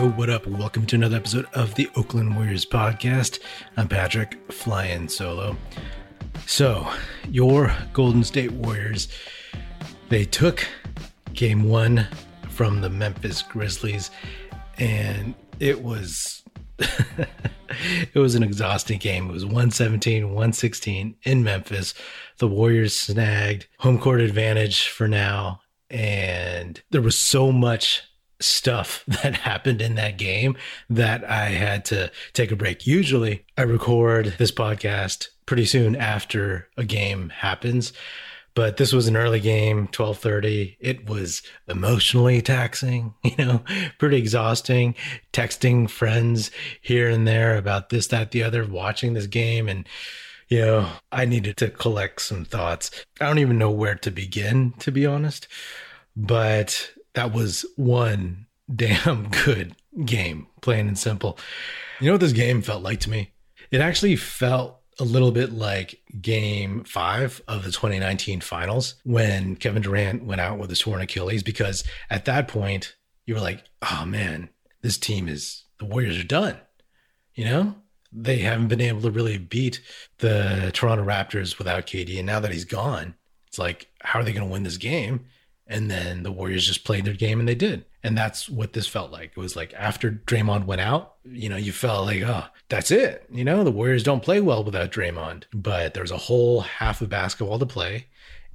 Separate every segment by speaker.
Speaker 1: Yo, what up? Welcome to another episode of the Oakland Warriors podcast. I'm Patrick, flying solo. So, your Golden State Warriors, they took game one from the Memphis Grizzlies, and it was it was an exhausting game. It was 117, 116 in Memphis. The Warriors snagged home court advantage for now, and there was so much stuff that happened in that game that I had to take a break. Usually, I record this podcast pretty soon after a game happens, but this was an early game, 12:30. It was emotionally taxing, you know, pretty exhausting, texting friends here and there about this that the other watching this game and you know, I needed to collect some thoughts. I don't even know where to begin to be honest, but that was one damn good game, plain and simple. You know what this game felt like to me? It actually felt a little bit like game five of the 2019 finals when Kevin Durant went out with a torn Achilles, because at that point, you were like, oh man, this team is, the Warriors are done. You know, they haven't been able to really beat the Toronto Raptors without KD. And now that he's gone, it's like, how are they going to win this game? And then the Warriors just played their game and they did. And that's what this felt like. It was like after Draymond went out, you know, you felt like, oh, that's it. You know, the Warriors don't play well without Draymond. But there was a whole half of basketball to play.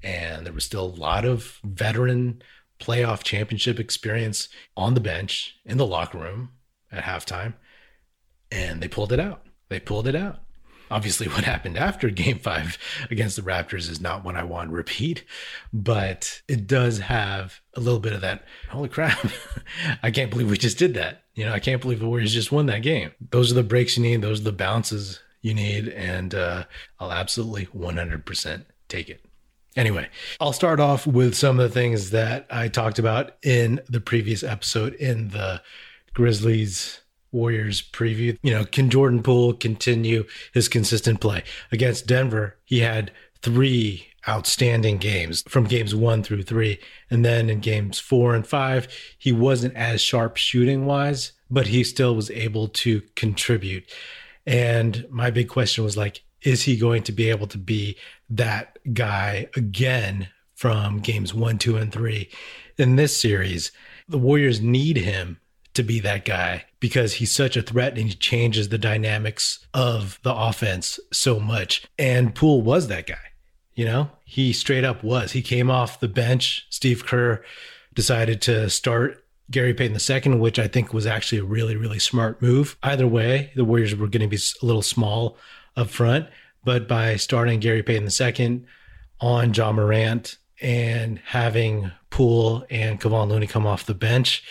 Speaker 1: And there was still a lot of veteran playoff championship experience on the bench in the locker room at halftime. And they pulled it out. They pulled it out. Obviously, what happened after game five against the Raptors is not what I want to repeat, but it does have a little bit of that. Holy crap. I can't believe we just did that. You know, I can't believe the Warriors just won that game. Those are the breaks you need, those are the bounces you need. And uh, I'll absolutely 100% take it. Anyway, I'll start off with some of the things that I talked about in the previous episode in the Grizzlies Warriors preview. You know, can Jordan Poole continue his consistent play? Against Denver, he had three outstanding games from games one through three. And then in games four and five, he wasn't as sharp shooting wise, but he still was able to contribute. And my big question was like, is he going to be able to be that guy again from games one, two, and three in this series? The Warriors need him to be that guy because he's such a threat and he changes the dynamics of the offense so much. And Poole was that guy. You know, he straight up was. He came off the bench. Steve Kerr decided to start Gary Payton II, which I think was actually a really, really smart move. Either way, the Warriors were going to be a little small up front, but by starting Gary Payton II on Ja Morant and having Poole and Kevon Looney come off the bench,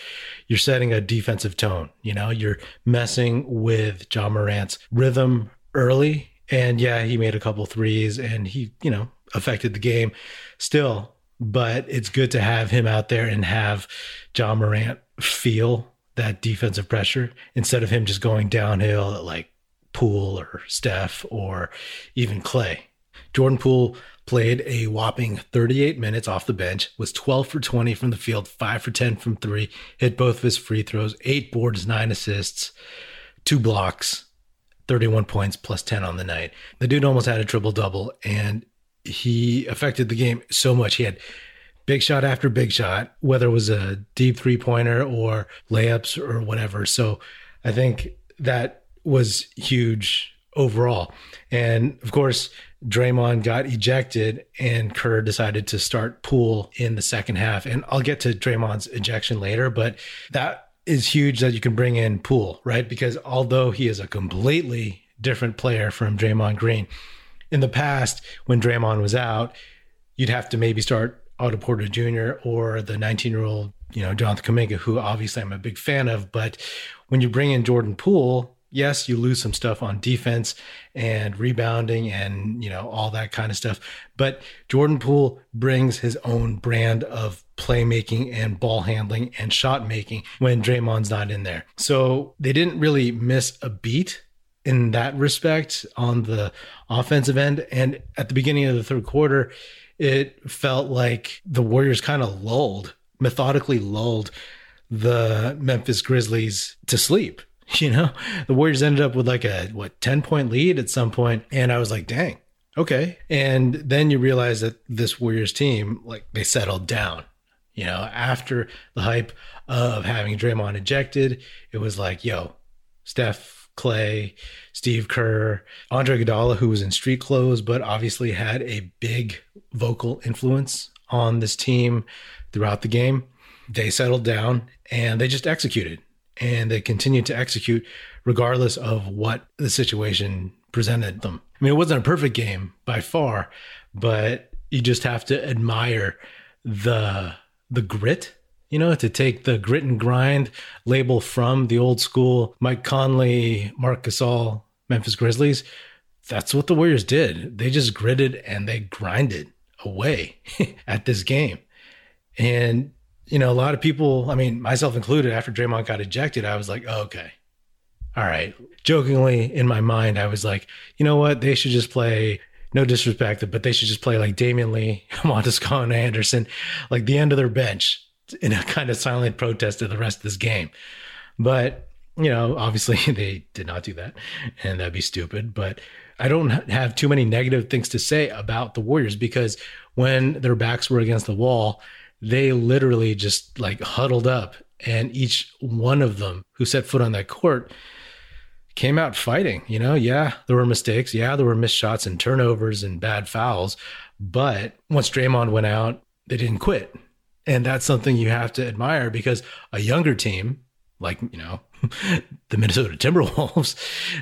Speaker 1: you're setting a defensive tone. You know, you're messing with Ja Morant's rhythm early. And yeah, he made a couple threes and he, you know, affected the game still. But it's good to have him out there and have Ja Morant feel that defensive pressure instead of him just going downhill at like Poole or Steph or even Klay. Jordan Poole played a whopping 38 minutes off the bench, was 12 for 20 from the field, 5 for 10 from 3, hit both of his free throws, 8 boards, 9 assists, 2 blocks, 31 points plus 10 on the night. The dude almost had a triple double and he affected the game so much. He had big shot after big shot, whether it was a deep three pointer or layups or whatever. So I think that was huge overall. And of course, Draymond got ejected and Kerr decided to start Poole in the second half. And I'll get to Draymond's ejection later, but that is huge that you can bring in Poole, right? Because although he is a completely different player from Draymond Green, in the past, when Draymond was out, you'd have to maybe start Otto Porter Jr. or the 19 year old, you know, Jonathan Kuminga, who obviously I'm a big fan of. But when you bring in Jordan Poole, yes, you lose some stuff on defense and rebounding and, you know, all that kind of stuff. But Jordan Poole brings his own brand of playmaking and ball handling and shot making when Draymond's not in there. So they didn't really miss a beat in that respect on the offensive end. And at the beginning of the third quarter, it felt like the Warriors kind of lulled, methodically lulled the Memphis Grizzlies to sleep. You know, the Warriors ended up with like a what 10 point lead at some point, and I was like, dang, okay. And then you realize that this Warriors team, like they settled down. You know, after the hype of having Draymond ejected, it was like, yo, Steph, Klay, Steve Kerr, Andre Iguodala, who was in street clothes, but obviously had a big vocal influence on this team throughout the game. They settled down and they just executed and they continued to execute regardless of what the situation presented them. I mean, it wasn't a perfect game by far, but you just have to admire the the grit, you know, to take the grit and grind label from the old school Mike Conley, Marc Gasol, Memphis Grizzlies. That's what the Warriors did. They just gritted and they grinded away at this game. And you know, a lot of people, I mean, myself included, after Draymond got ejected, I was like, oh, okay. All right. Jokingly in my mind, I was like, you know what? They should just play, no disrespect, but they should just play like Damion Lee, Montescon, and Anderson, like the end of their bench in a kind of silent protest of the rest of this game. But, you know, obviously they did not do that, and that'd be stupid. But I don't have too many negative things to say about the Warriors because when their backs were against the wall, they literally just like huddled up and each one of them who set foot on that court came out fighting you know? Yeah there were mistakes. Yeah there were missed shots and turnovers and bad fouls. But once Draymond went out they didn't quit. And that's something you have to admire because a younger team like you know the Minnesota Timberwolves,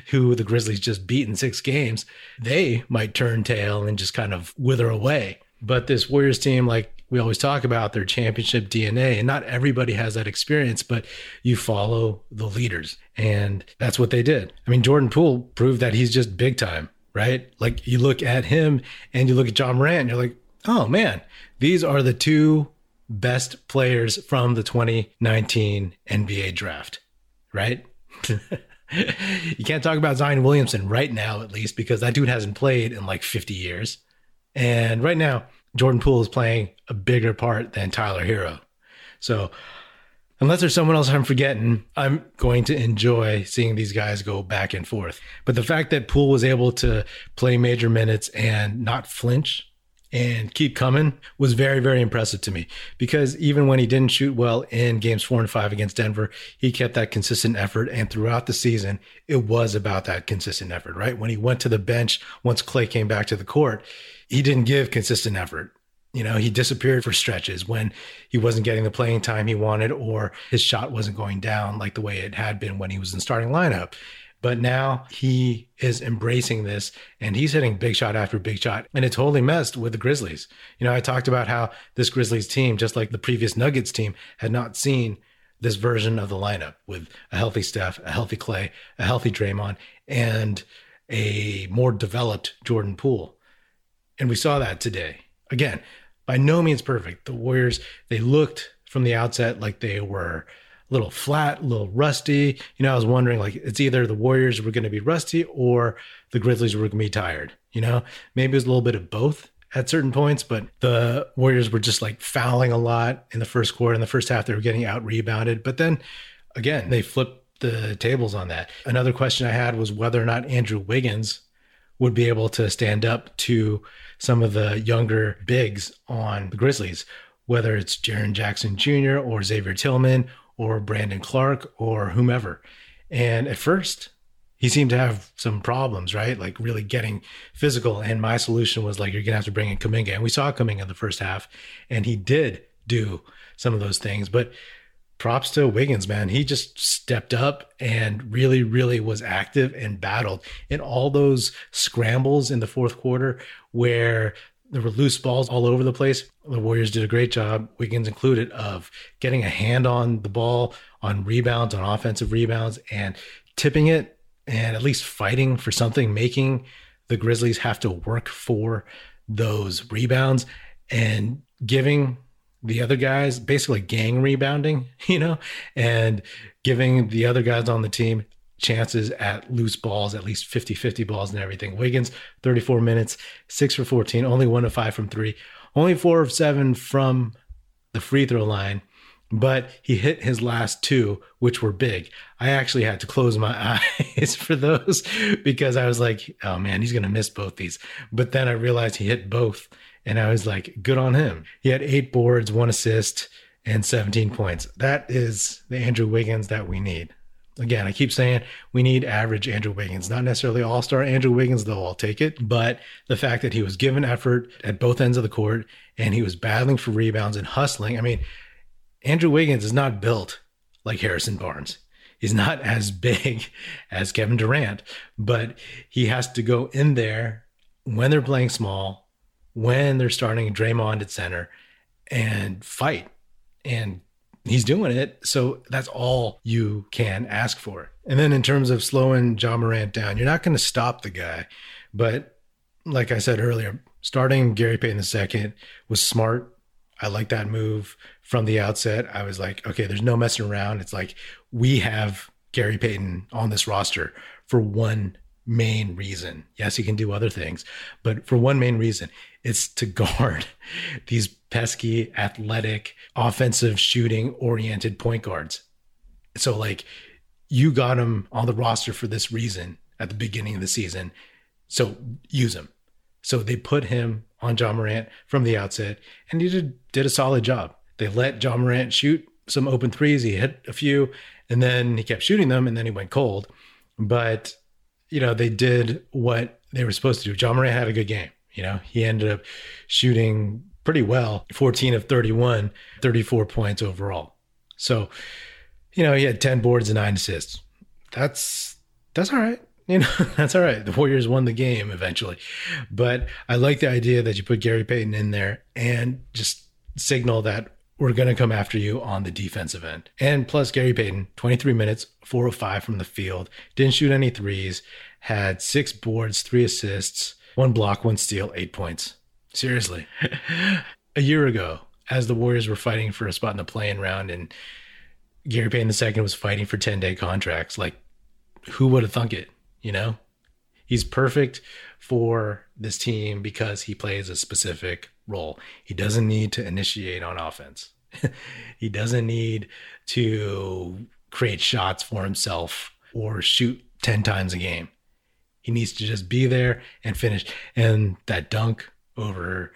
Speaker 1: who the Grizzlies just beat in six games, they might turn tail and just kind of wither away. But this Warriors team, like we always talk about their championship DNA, and not everybody has that experience, but you follow the leaders. And that's what they did. I mean, Jordan Poole proved that he's just big time, right? Like you look at him and you look at Ja Morant, you're like, oh man, these are the two best players from the 2019 NBA draft, right? you can't talk about Zion Williamson right now, at least, because that dude hasn't played in like 50 years. And right now, Jordan Poole is playing a bigger part than Tyler Herro. So, unless there's someone else I'm forgetting, I'm going to enjoy seeing these guys go back and forth. But the fact that Poole was able to play major minutes and not flinch and keep coming was very, very impressive to me because even when he didn't shoot well in games four and five against Denver, he kept that consistent effort. And throughout the season, it was about that consistent effort, right? When he went to the bench, once Klay came back to the court, he didn't give consistent effort. You know, he disappeared for stretches when he wasn't getting the playing time he wanted or his shot wasn't going down like the way it had been when he was in starting lineup. But now he is embracing this and he's hitting big shot after big shot. And it totally messed with the Grizzlies. You know, I talked about how this Grizzlies team, just like the previous Nuggets team, had not seen this version of the lineup with a healthy Steph, a healthy Klay, a healthy Draymond, and a more developed Jordan Poole. And we saw that today. Again, by no means perfect. The Warriors, they looked from the outset like they were a little flat, a little rusty. You know, I was wondering like it's either the Warriors were going to be rusty or the Grizzlies were going to be tired. You know, maybe it was a little bit of both at certain points, but the Warriors were just like fouling a lot in the first quarter. In the first half, they were getting out rebounded. But then again, they flipped the tables on that. Another question I had was whether or not Andrew Wiggins would be able to stand up to some of the younger bigs on the Grizzlies, whether it's Jaren Jackson Jr. or Xavier Tillman or Brandon Clarke or whomever. And at first, he seemed to have some problems, right? Like really getting physical. And my solution was like, you're going to have to bring in Kuminga. And we saw Kuminga in the first half, and he did do some of those things. But props to Wiggins, man. He just stepped up and really, really was active and battled in all those scrambles in the fourth quarter where there were loose balls all over the place. The Warriors did a great job, Wiggins included, of getting a hand on the ball on rebounds, on offensive rebounds, and tipping it and at least fighting for something, making the Grizzlies have to work for those rebounds and giving the other guys basically gang rebounding, you know, and giving the other guys on the team chances at loose balls, at least 50 50 balls and everything. Wiggins, 34 minutes, six for 14, only one of five from three, only four of seven from the free throw line. but he hit his last two, which were big. I actually had to close my eyes for those because I was like, oh man, he's going to miss both these. But then I realized he hit both. And I was like, good on him. He had eight boards, one assist, and 17 points. That is the Andrew Wiggins that we need. Again, I keep saying we need average Andrew Wiggins, not necessarily all star Andrew Wiggins, though I'll take it. But the fact that he was given effort at both ends of the court and he was battling for rebounds and hustling. I mean, Andrew Wiggins is not built like Harrison Barnes. He's not as big as Kevin Durant, but he has to go in there when they're playing small, when they're starting Draymond at center, and fight and he's doing it. So that's all you can ask for. And then in terms of slowing Ja Morant down, you're not going to stop the guy. But like I said earlier, starting Gary Payton II was smart. I like that move from the outset. I was like, okay, there's no messing around. It's like we have Gary Payton on this roster for one main reason. Yes, he can do other things, but for one main reason, it's to guard these pesky, athletic, offensive shooting oriented point guards. So, like, you got him on the roster for this reason at the beginning of the season. So, use him. So, they put him on Ja Morant from the outset, and he did, did a solid job. They let Ja Morant shoot some open threes. He hit a few, and then he kept shooting them, and then he went cold. But you know, they did what they were supposed to do. Ja Morant had a good game. You know, he ended up shooting pretty well 14 of 31, 34 points overall. So, you know, he had 10 boards and nine assists. That's, that's all right. You know, that's all right. The Warriors won the game eventually. But I like the idea that you put Gary Payton in there and just signal that we're going to come after you on the defensive end. And plus, Gary Payton, 23 minutes, 4 of 5 from the field, didn't shoot any threes, had six boards, three assists, one block, one steal, eight points. Seriously. a year ago, as the Warriors were fighting for a spot in the play-in round and Gary Payton II was fighting for 10 day contracts, like, who would have thunk it? You know? He's perfect for this team because he plays a specific role. He doesn't need to initiate on offense. he doesn't need to create shots for himself or shoot 10 times a game. He needs to just be there and finish. And that dunk over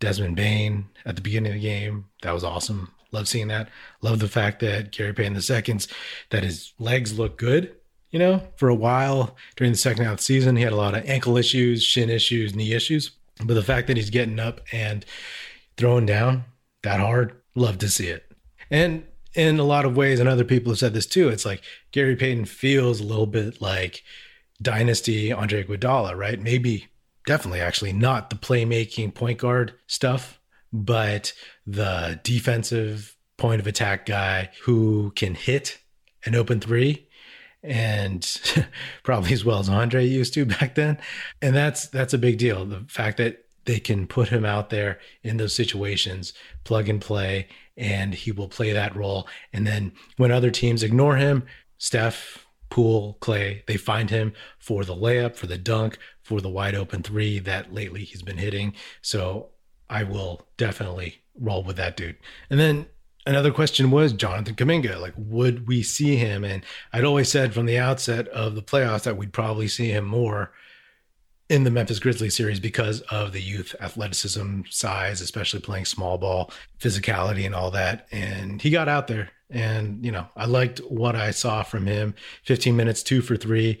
Speaker 1: Desmond Bane at the beginning of the game, that was awesome. Love seeing that. Love the fact that Gary Payton the seconds, that his legs look good. You know, for a while during the second half of the season, he had a lot of ankle issues, shin issues, knee issues. But the fact that he's getting up and throwing down that hard, love to see it. And in a lot of ways, and other people have said this too, it's like Gary Payton feels a little bit like dynasty Andre Iguodala, right? Maybe, definitely, actually, not the playmaking point guard stuff, but the defensive point of attack guy who can hit an open three and probably as well as Andre used to back then. And that's that's a big deal. The fact that they can put him out there in those situations, plug and play, and he will play that role. And then when other teams ignore him, Steph, Poole, Klay, they find him for the layup, for the dunk, for the wide open three that lately he's been hitting. So I will definitely roll with that dude. And then another question was Jonathan Kuminga. Like, would we see him? And I'd always said from the outset of the playoffs that we'd probably see him more in the Memphis Grizzlies series because of the youth athleticism, size, especially playing small ball, physicality, and all that. And he got out there. And, you know, I liked what I saw from him 15 minutes, two for three,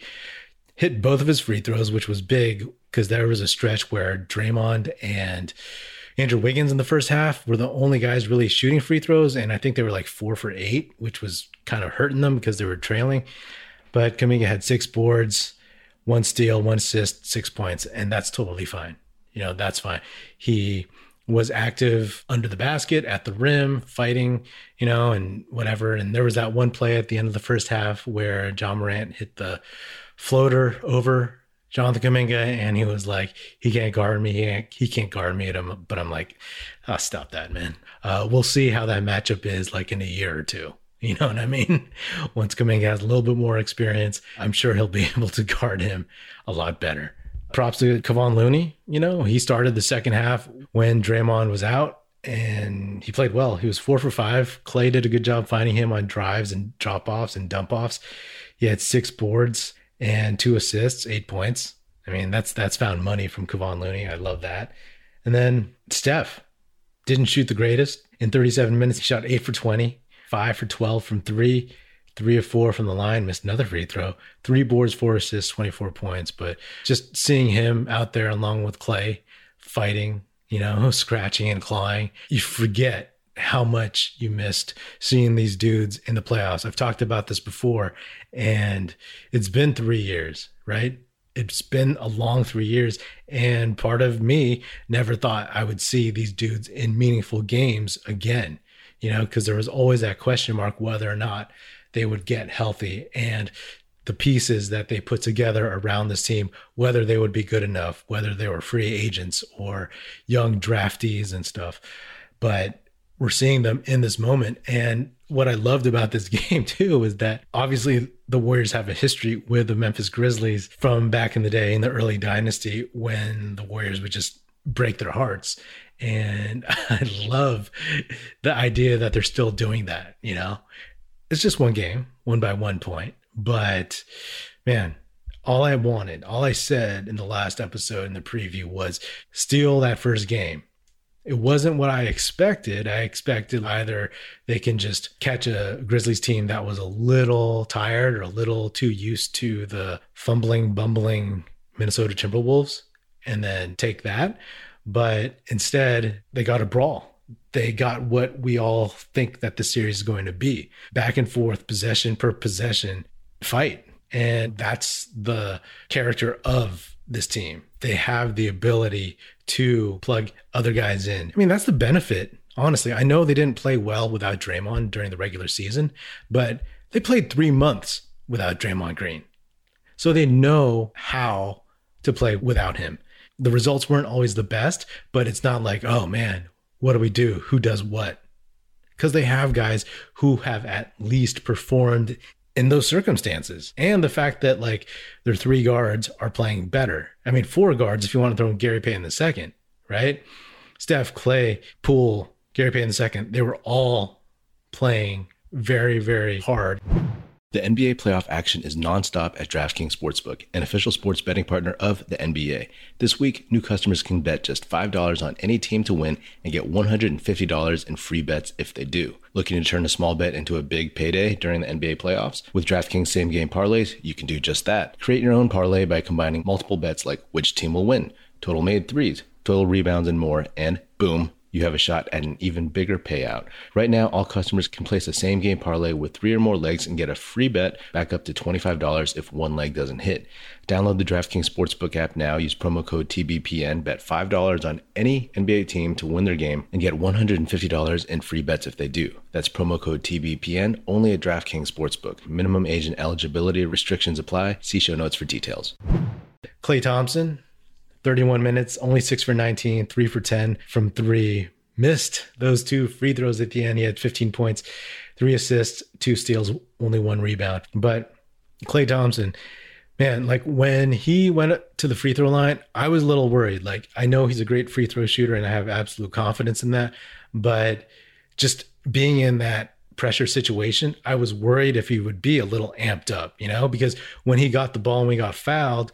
Speaker 1: hit both of his free throws, which was big because there was a stretch where Draymond and Andrew Wiggins in the first half were the only guys really shooting free throws, and I think they were like four for eight, which was kind of hurting them because they were trailing. But Kuminga had six boards, one steal, one assist, six points, and that's totally fine. You know, that's fine. He was active under the basket, at the rim, fighting, you know, and whatever. And there was that one play at the end of the first half where Ja Morant hit the floater over Jonathan Kuminga, and he was like, he can't guard me. He can't, he can't guard me. But I'm like, oh, stop that, man. Uh, we'll see how that matchup is like in a year or two. You know what I mean? Once Kuminga has a little bit more experience, I'm sure he'll be able to guard him a lot better. Props to Kevon Looney. You know, he started the second half when Draymond was out, and he played well. He was four for five. Klay did a good job finding him on drives and drop offs and dump offs. He had six boards and two assists, eight points. I mean, that's that's found money from Kevon Looney. I love that. And then Steph didn't shoot the greatest. In 37 minutes, he shot eight for 20, five for 12 from three, three or four from the line, missed another free throw, three boards, four assists, 24 points. But just seeing him out there along with Klay fighting, you know, scratching and clawing, you forget how much you missed seeing these dudes in the playoffs. I've talked about this before, and it's been three years, right? It's been a long three years. And part of me never thought I would see these dudes in meaningful games again, you know, because there was always that question mark whether or not they would get healthy and the pieces that they put together around this team, whether they would be good enough, whether they were free agents or young draftees and stuff. But we're seeing them in this moment. And what I loved about this game too is that obviously the Warriors have a history with the Memphis Grizzlies from back in the day in the early dynasty when the Warriors would just break their hearts. And I love the idea that they're still doing that, you know. It's just one game, one by one point, but man, all I wanted, all I said in the last episode in the preview was steal that first game it wasn't what I expected. I expected either they can just catch a Grizzlies team that was a little tired or a little too used to the fumbling, bumbling Minnesota Timberwolves and then take that. But instead, they got a brawl. They got what we all think that the series is going to be back and forth, possession per possession fight. And that's the character of this team. They have the ability to plug other guys in. I mean, that's the benefit. Honestly, I know they didn't play well without Draymond during the regular season, but they played three months without Draymond Green. So they know how to play without him. The results weren't always the best, but it's not like, oh man, what do we do? Who does what? Because they have guys who have at least performed in those circumstances. And the fact that like their three guards are playing better. I mean, four guards if you want to throw in Gary Payton the second, right? Steph, Klay, Poole, Gary Payton the second, they were all playing very, very hard.
Speaker 2: The NBA playoff action is nonstop at DraftKings Sportsbook, an official sports betting partner of the NBA. This week, new customers can bet just $5 on any team to win and get $150 in free bets if they do. Looking to turn a small bet into a big payday during the NBA playoffs? With DraftKings same game parlays, you can do just that. Create your own parlay by combining multiple bets like which team will win, total made threes, total rebounds, and more, and boom you have a shot at an even bigger payout. Right now, all customers can place a same game parlay with three or more legs and get a free bet back up to $25 if one leg doesn't hit. Download the DraftKings Sportsbook app now. Use promo code TBPN. Bet $5 on any NBA team to win their game and get $150 in free bets if they do. That's promo code TBPN only at DraftKings Sportsbook. Minimum age and eligibility restrictions apply. See show notes for details.
Speaker 1: Klay Thompson, 31 minutes, only six for 19, three for 10 from three. Missed those two free throws at the end. He had 15 points, three assists, two steals, only one rebound. But Klay Thompson, man, like when he went to the free throw line, I was a little worried. Like I know he's a great free throw shooter and I have absolute confidence in that. But just being in that pressure situation, I was worried if he would be a little amped up, you know, because when he got the ball and we got fouled,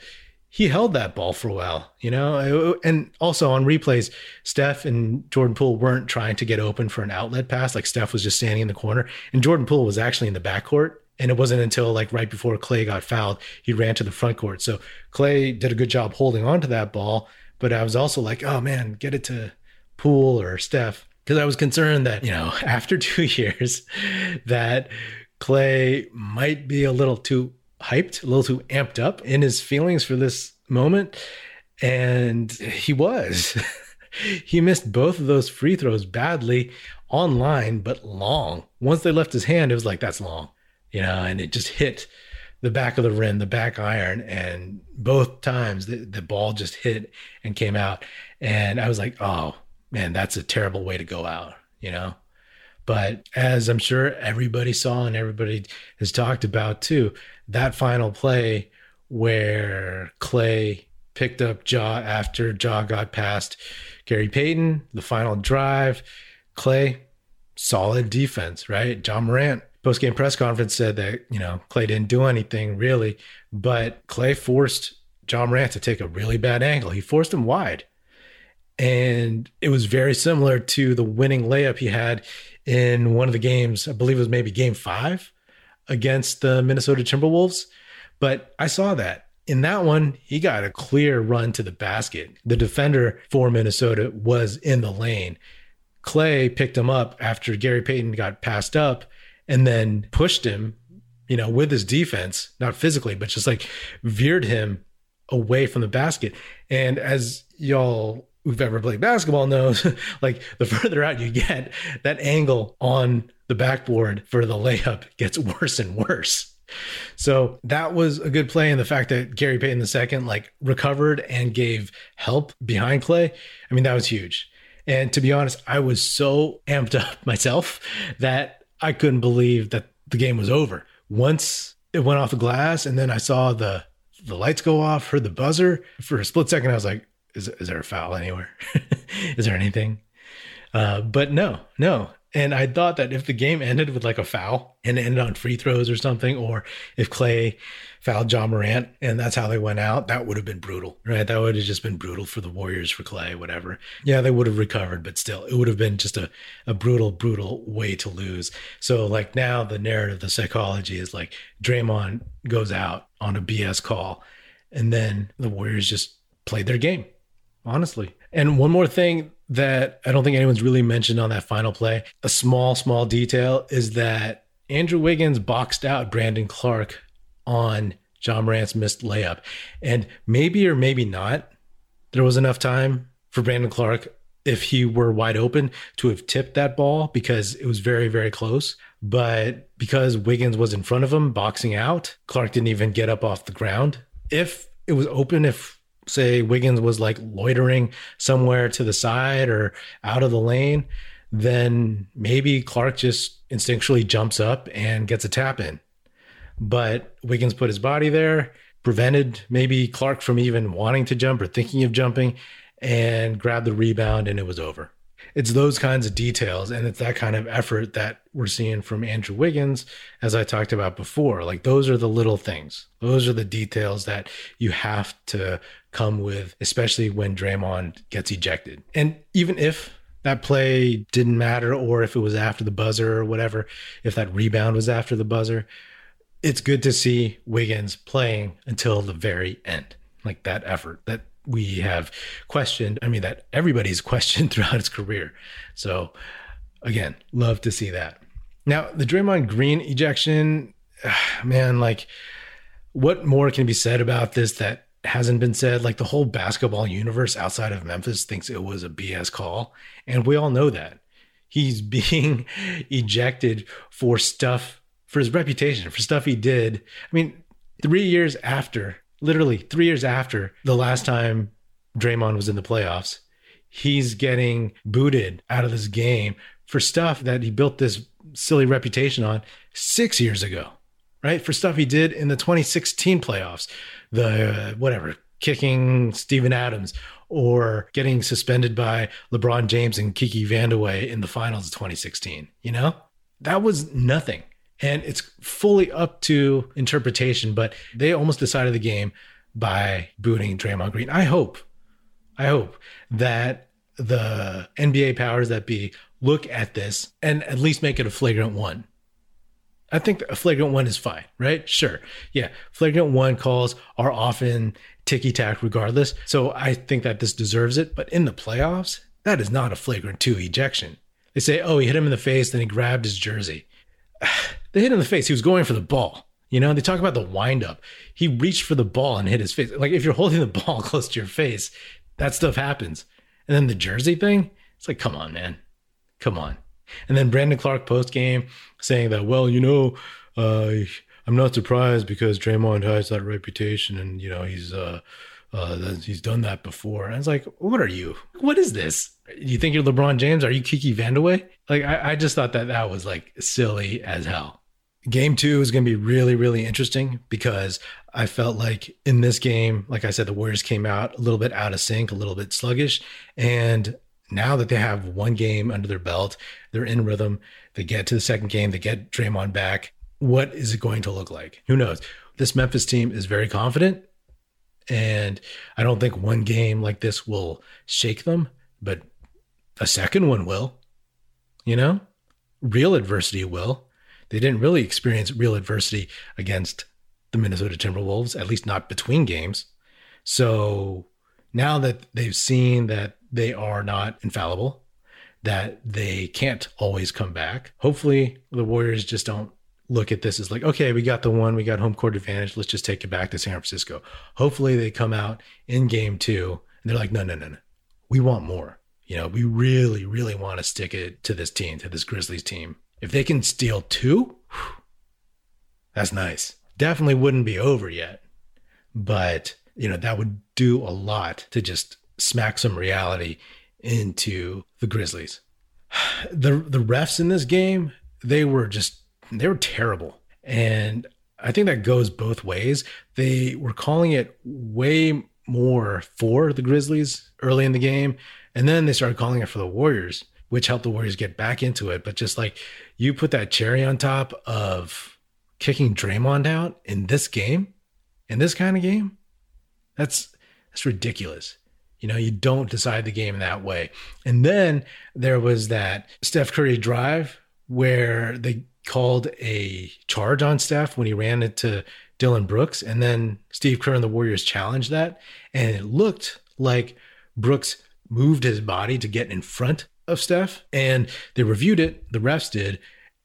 Speaker 1: he held that ball for a while, you know? Uh, and also on replays, Steph and Jordan Poole weren't trying to get open for an outlet pass. Like Steph was just standing in the corner and Jordan Poole was actually in the backcourt. And it wasn't until like right before Klay got fouled, he ran to the front court. So Klay did a good job holding on to that ball. But I was also like, oh man, get it to Poole or Steph. Because I was concerned that, you know, after two years, that Klay might be a little too hyped, a little too amped up in his feelings for this moment. And he was. he missed both of those free throws badly online, but long. Once they left his hand, it was like, that's long, you know, and it just hit the back of the rim, the back iron. And both times the, the ball just hit and came out. And I was like, oh, man, that's a terrible way to go out, you know? But as I'm sure everybody saw and everybody has talked about too, that final play where Klay picked up Ja after Ja got past Gary Payton, the final drive. Klay, solid defense, right? Ja Morant, post game press conference said that, you know, Klay didn't do anything really, but Klay forced Ja Morant to take a really bad angle. He forced him wide. And it was very similar to the winning layup he had in one of the games. I believe it was maybe game five against the Minnesota Timberwolves. But I saw that. In that one, he got a clear run to the basket. The defender for Minnesota was in the lane. Klay picked him up after Gary Payton got passed up and then pushed him, you know, with his defense, not physically, but just like veered him away from the basket. And as y'all who've ever played basketball knows, like the further out you get, that angle on the backboard for the layup gets worse and worse. So that was a good play. And the fact that Gary Payton II like recovered and gave help behind Klay, I mean, that was huge. And to be honest, I was so amped up myself that I couldn't believe that the game was over. Once it went off the glass and then I saw the the lights go off, heard the buzzer. For a split second, I was like, is, is there a foul anywhere? is there anything? Uh, but no, no. And I thought that if the game ended with like a foul and ended on free throws or something, or if Klay fouled Ja Morant and that's how they went out, that would have been brutal, right? That would have just been brutal for the Warriors, for Klay, whatever. Yeah, they would have recovered, but still, it would have been just a, a brutal, brutal way to lose. So, like now, the narrative, the psychology is like Draymond goes out on a BS call, and then the Warriors just played their game, honestly. And one more thing that I don't think anyone's really mentioned on that final play, a small, small detail is that Andrew Wiggins boxed out Brandon Clarke on Ja Morant's missed layup. And maybe or maybe not, there was enough time for Brandon Clarke if he were wide open to have tipped that ball because it was very, very close. But because Wiggins was in front of him boxing out, Clarke didn't even get up off the ground. If it was open, if say Wiggins was like loitering somewhere to the side or out of the lane, then maybe Clarke just instinctually jumps up and gets a tap in. But Wiggins put his body there, prevented maybe Clarke from even wanting to jump or thinking of jumping, and grabbed the rebound, and it was over. It's those kinds of details, and it's that kind of effort that we're seeing from Andrew Wiggins, as I talked about before. Like, those are the little things, those are the details that you have to come with, especially when Draymond gets ejected. And even if that play didn't matter, or if it was after the buzzer or whatever, if that rebound was after the buzzer, it's good to see Wiggins playing until the very end. Like that effort that we have questioned. I mean, that everybody's questioned throughout his career. So, again, love to see that. Now, the Draymond Green ejection, man, like, what more can be said about this that hasn't been said? Like, the whole basketball universe outside of Memphis thinks it was a BS call. And we all know that. He's being ejected for stuff, for his reputation, for stuff he did. I mean, three years after literally three years after the last time Draymond was in the playoffs, he's getting booted out of this game for stuff that he built this silly reputation on six years ago, right? For stuff he did in the 2016 playoffs, the uh, whatever, kicking Steven Adams or getting suspended by LeBron James and Kiki Vandeweghe in the finals of 2016. You know, that was nothing. And it's fully up to interpretation, but they almost decided the game by booting Draymond Green. I hope, I hope that the NBA powers that be look at this and at least make it a flagrant one. I think a flagrant one is fine, right? Sure. Yeah. Flagrant one calls are often ticky tack regardless. So I think that this deserves it. But in the playoffs, that is not a flagrant two ejection. They say, oh, he hit him in the face, then he grabbed his jersey. They hit him in the face. He was going for the ball. You know, they talk about the windup. He reached for the ball and hit his face. Like if you're holding the ball close to your face, that stuff happens. And then the jersey thing, it's like, come on, man. Come on. And then Brandon Clarke post game saying that, well, you know, uh, I'm not surprised because Draymond has that reputation and, you know, he's, uh, uh, he's done that before. And it's like, what are you? What is this? You think you're LeBron James? Are you Kiki Vandeweghe? Like, I, I just thought that that was like silly as hell Game two is going to be really, really interesting because I felt like in this game, like I said, the Warriors came out a little bit out of sync, a little bit sluggish. And now that they have one game under their belt, they're in rhythm. They get to the second game, they get Draymond back. What is it going to look like? Who knows? This Memphis team is very confident. And I don't think one game like this will shake them, but a second one will. You know, real adversity will. They didn't really experience real adversity against the Minnesota Timberwolves, at least not between games. So now that they've seen that they are not infallible, that they can't always come back, hopefully the Warriors just don't look at this as like, okay, we got the one, we got home court advantage. Let's just take it back to San Francisco. Hopefully they come out in game two and they're like, no, no, no, no. We want more. You know, we really, really want to stick it to this team, to this Grizzlies team. If they can steal two, that's nice. Definitely wouldn't be over yet, but you know that would do a lot to just smack some reality into the Grizzlies. The the refs in this game, they were just they were terrible. And I think that goes both ways. They were calling it way more for the Grizzlies early in the game, and then they started calling it for the Warriors, which helped the Warriors get back into it. But just like you put that cherry on top of kicking Draymond out in this game, in this kind of game, that's that's ridiculous. You know, you don't decide the game that way. And then there was that Steph Curry drive where they called a charge on Steph when he ran into Dillon Brooks. And then Steve Kerr and the Warriors challenged that. And it looked like Brooks moved his body to get in front of Steph, and they reviewed it. The refs did,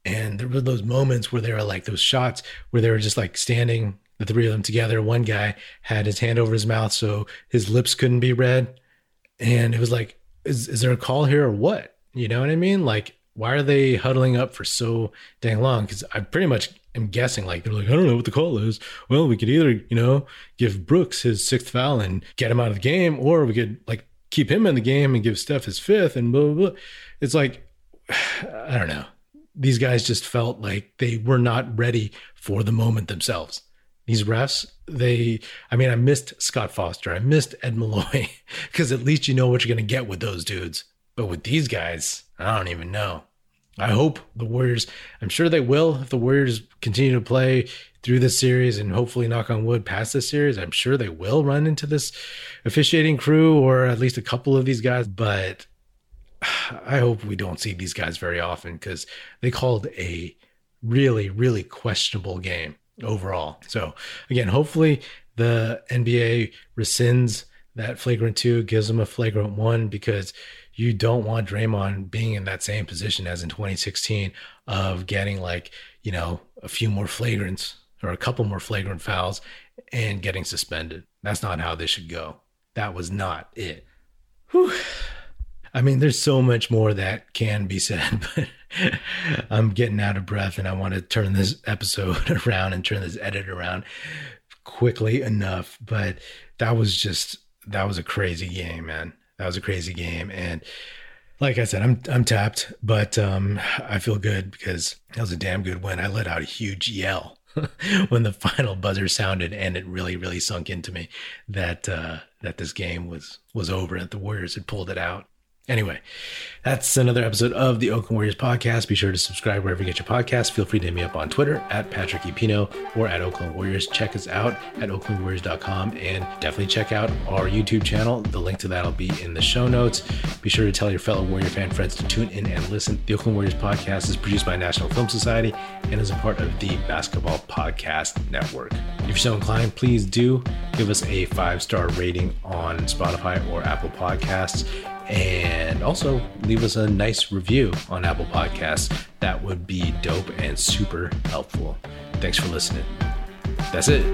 Speaker 1: and there were those moments where there were like those shots where they were just like standing, the three of them together. One guy had his hand over his mouth so his lips couldn't be read, and it was like, is is there a call here or what? You know what I mean? Like, why are they huddling up for so dang long? Because I pretty much am guessing like they're like, I don't know what the call is. Well, we could either you know give Brooks his sixth foul and get him out of the game, or we could like keep him in the game and give Steph his fifth and blah, blah, blah. It's like, I don't know. These guys just felt like they were not ready for the moment themselves. These refs, they, I mean, I missed Scott Foster. I missed Ed Malloy because at least you know what you're going to get with those dudes. But with these guys, I don't even know. I hope the Warriors, I'm sure they will if the Warriors continue to play through this series and hopefully knock on wood past this series. I'm sure they will run into this officiating crew or at least a couple of these guys, but I hope we don't see these guys very often because they called a really, really questionable game overall. So again, hopefully the NBA rescinds that flagrant two, gives them a flagrant one because you don't want Draymond being in that same position as in 2016 of getting like, you know, a few more flagrants or a couple more flagrant fouls and getting suspended. That's not how this should go. That was not it. Whew. I mean, there's so much more that can be said, but I'm getting out of breath and I want to turn this episode around and turn this edit around quickly enough. But that was just, that was a crazy game, man. That was a crazy game. And like I said, I'm I'm tapped, but um, I feel good because that was a damn good win. I let out a huge yell when the final buzzer sounded, and it really, really sunk into me that uh, that this game was was over, and the Warriors had pulled it out. Anyway, that's another episode of the Oakland Warriors podcast. Be sure to subscribe wherever you get your podcast. Feel free to hit me up on Twitter at Patrick Epino or at Oakland Warriors. Check us out at oaklandwarriors.com and definitely check out our YouTube channel. The link to that will be in the show notes. Be sure to tell your fellow Warrior fan friends to tune in and listen. The Oakland Warriors podcast is produced by National Film Society and is a part of the Basketball Podcast Network. If you're so inclined, please do give us a five star rating on Spotify or Apple Podcasts and also leave us a nice review on Apple Podcasts. That would be dope and super helpful. Thanks for listening. That's it.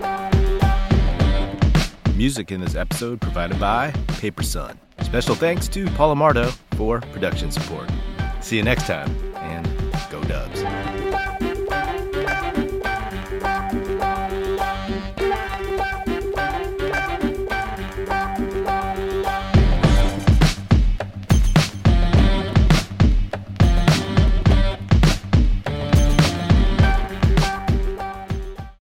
Speaker 2: Music in this episode provided by Paper Sun. Special thanks to Paul Amardo for production support. See you next time, and go Dubs.